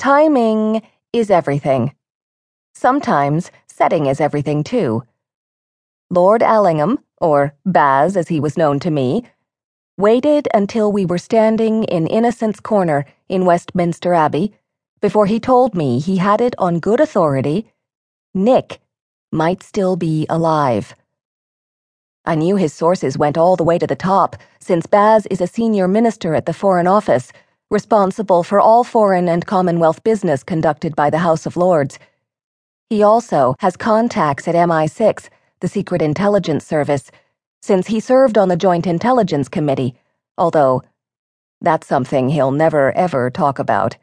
Timing is everything. Sometimes setting is everything too. Lord Allingham, or Baz as he was known to me, waited until we were standing in Innocents Corner in Westminster Abbey before he told me he had it on good authority Nick might still be alive. I knew his sources went all the way to the top, since Baz is a senior minister at the Foreign Office, responsible for all foreign and Commonwealth business conducted by the House of Lords. He also has contacts at MI6, the Secret Intelligence Service, since he served on the Joint Intelligence Committee, although that's something he'll never ever talk about.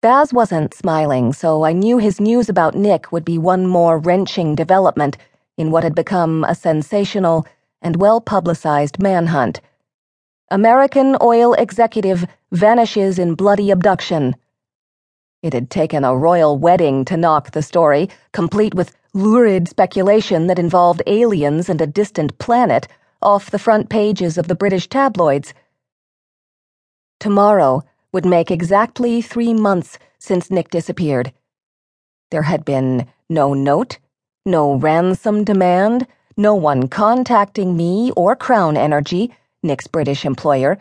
Baz wasn't smiling, so I knew his news about Nick would be one more wrenching development in what had become a sensational and well publicized manhunt. American oil executive vanishes in bloody abduction. It had taken a royal wedding to knock the story, complete with lurid speculation that involved aliens and a distant planet, off the front pages of the British tabloids. Tomorrow, would make exactly three months since Nick disappeared. There had been no note, no ransom demand, no one contacting me or Crown Energy, Nick's British employer,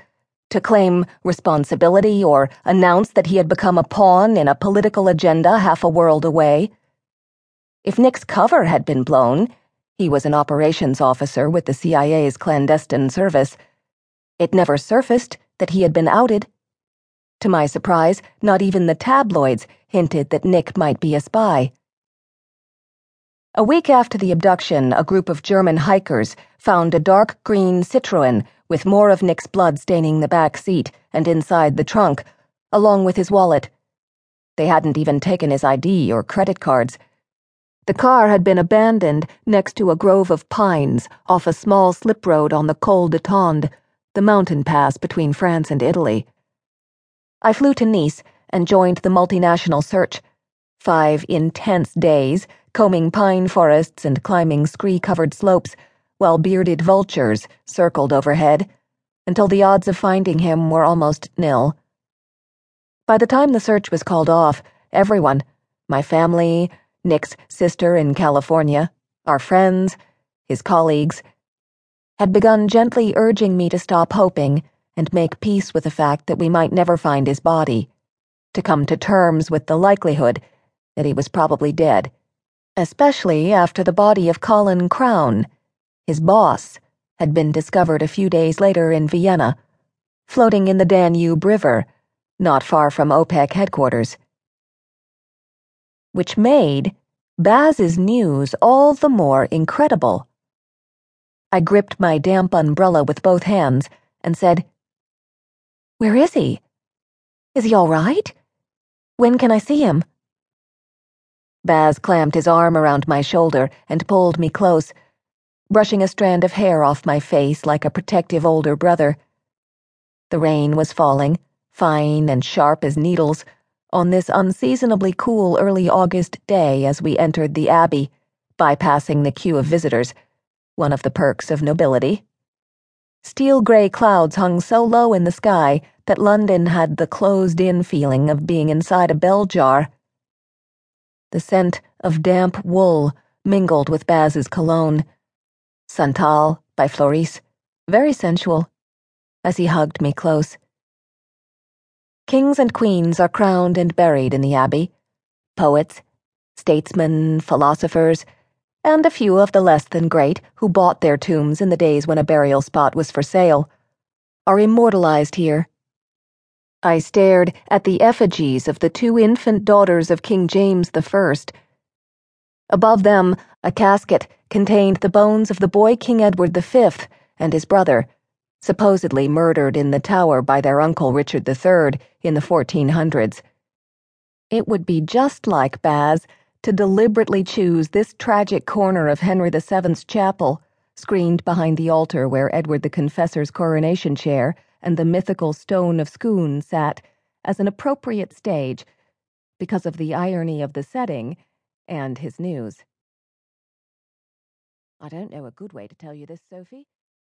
to claim responsibility or announce that he had become a pawn in a political agenda half a world away. If Nick's cover had been blown, he was an operations officer with the CIA's clandestine service. It never surfaced that he had been outed. To my surprise, not even the tabloids hinted that Nick might be a spy. A week after the abduction, a group of German hikers found a dark green Citroen with more of Nick's blood staining the back seat and inside the trunk, along with his wallet. They hadn't even taken his ID or credit cards. The car had been abandoned next to a grove of pines off a small slip road on the Col de Tende, the mountain pass between France and Italy. I flew to Nice and joined the multinational search. Five intense days, combing pine forests and climbing scree covered slopes, while bearded vultures circled overhead, until the odds of finding him were almost nil. By the time the search was called off, everyone my family, Nick's sister in California, our friends, his colleagues had begun gently urging me to stop hoping and make peace with the fact that we might never find his body, to come to terms with the likelihood that he was probably dead, especially after the body of Colin Crown, his boss, had been discovered a few days later in Vienna, floating in the Danube River, not far from OPEC headquarters. Which made Baz's news all the more incredible. I gripped my damp umbrella with both hands and said, where is he? Is he all right? When can I see him? Baz clamped his arm around my shoulder and pulled me close, brushing a strand of hair off my face like a protective older brother. The rain was falling, fine and sharp as needles, on this unseasonably cool early August day as we entered the Abbey, bypassing the queue of visitors, one of the perks of nobility. Steel gray clouds hung so low in the sky that London had the closed in feeling of being inside a bell jar. The scent of damp wool mingled with Baz's cologne. Santal by Floris, very sensual, as he hugged me close. Kings and queens are crowned and buried in the Abbey. Poets, statesmen, philosophers, and a few of the less than great who bought their tombs in the days when a burial spot was for sale, are immortalized here. I stared at the effigies of the two infant daughters of King James I. Above them, a casket contained the bones of the boy King Edward V and his brother, supposedly murdered in the Tower by their uncle Richard III in the 1400s. It would be just like Baz to deliberately choose this tragic corner of Henry VII's chapel, screened behind the altar where Edward the Confessor's coronation chair and the mythical stone of Scone sat, as an appropriate stage because of the irony of the setting and his news. I don't know a good way to tell you this, Sophie.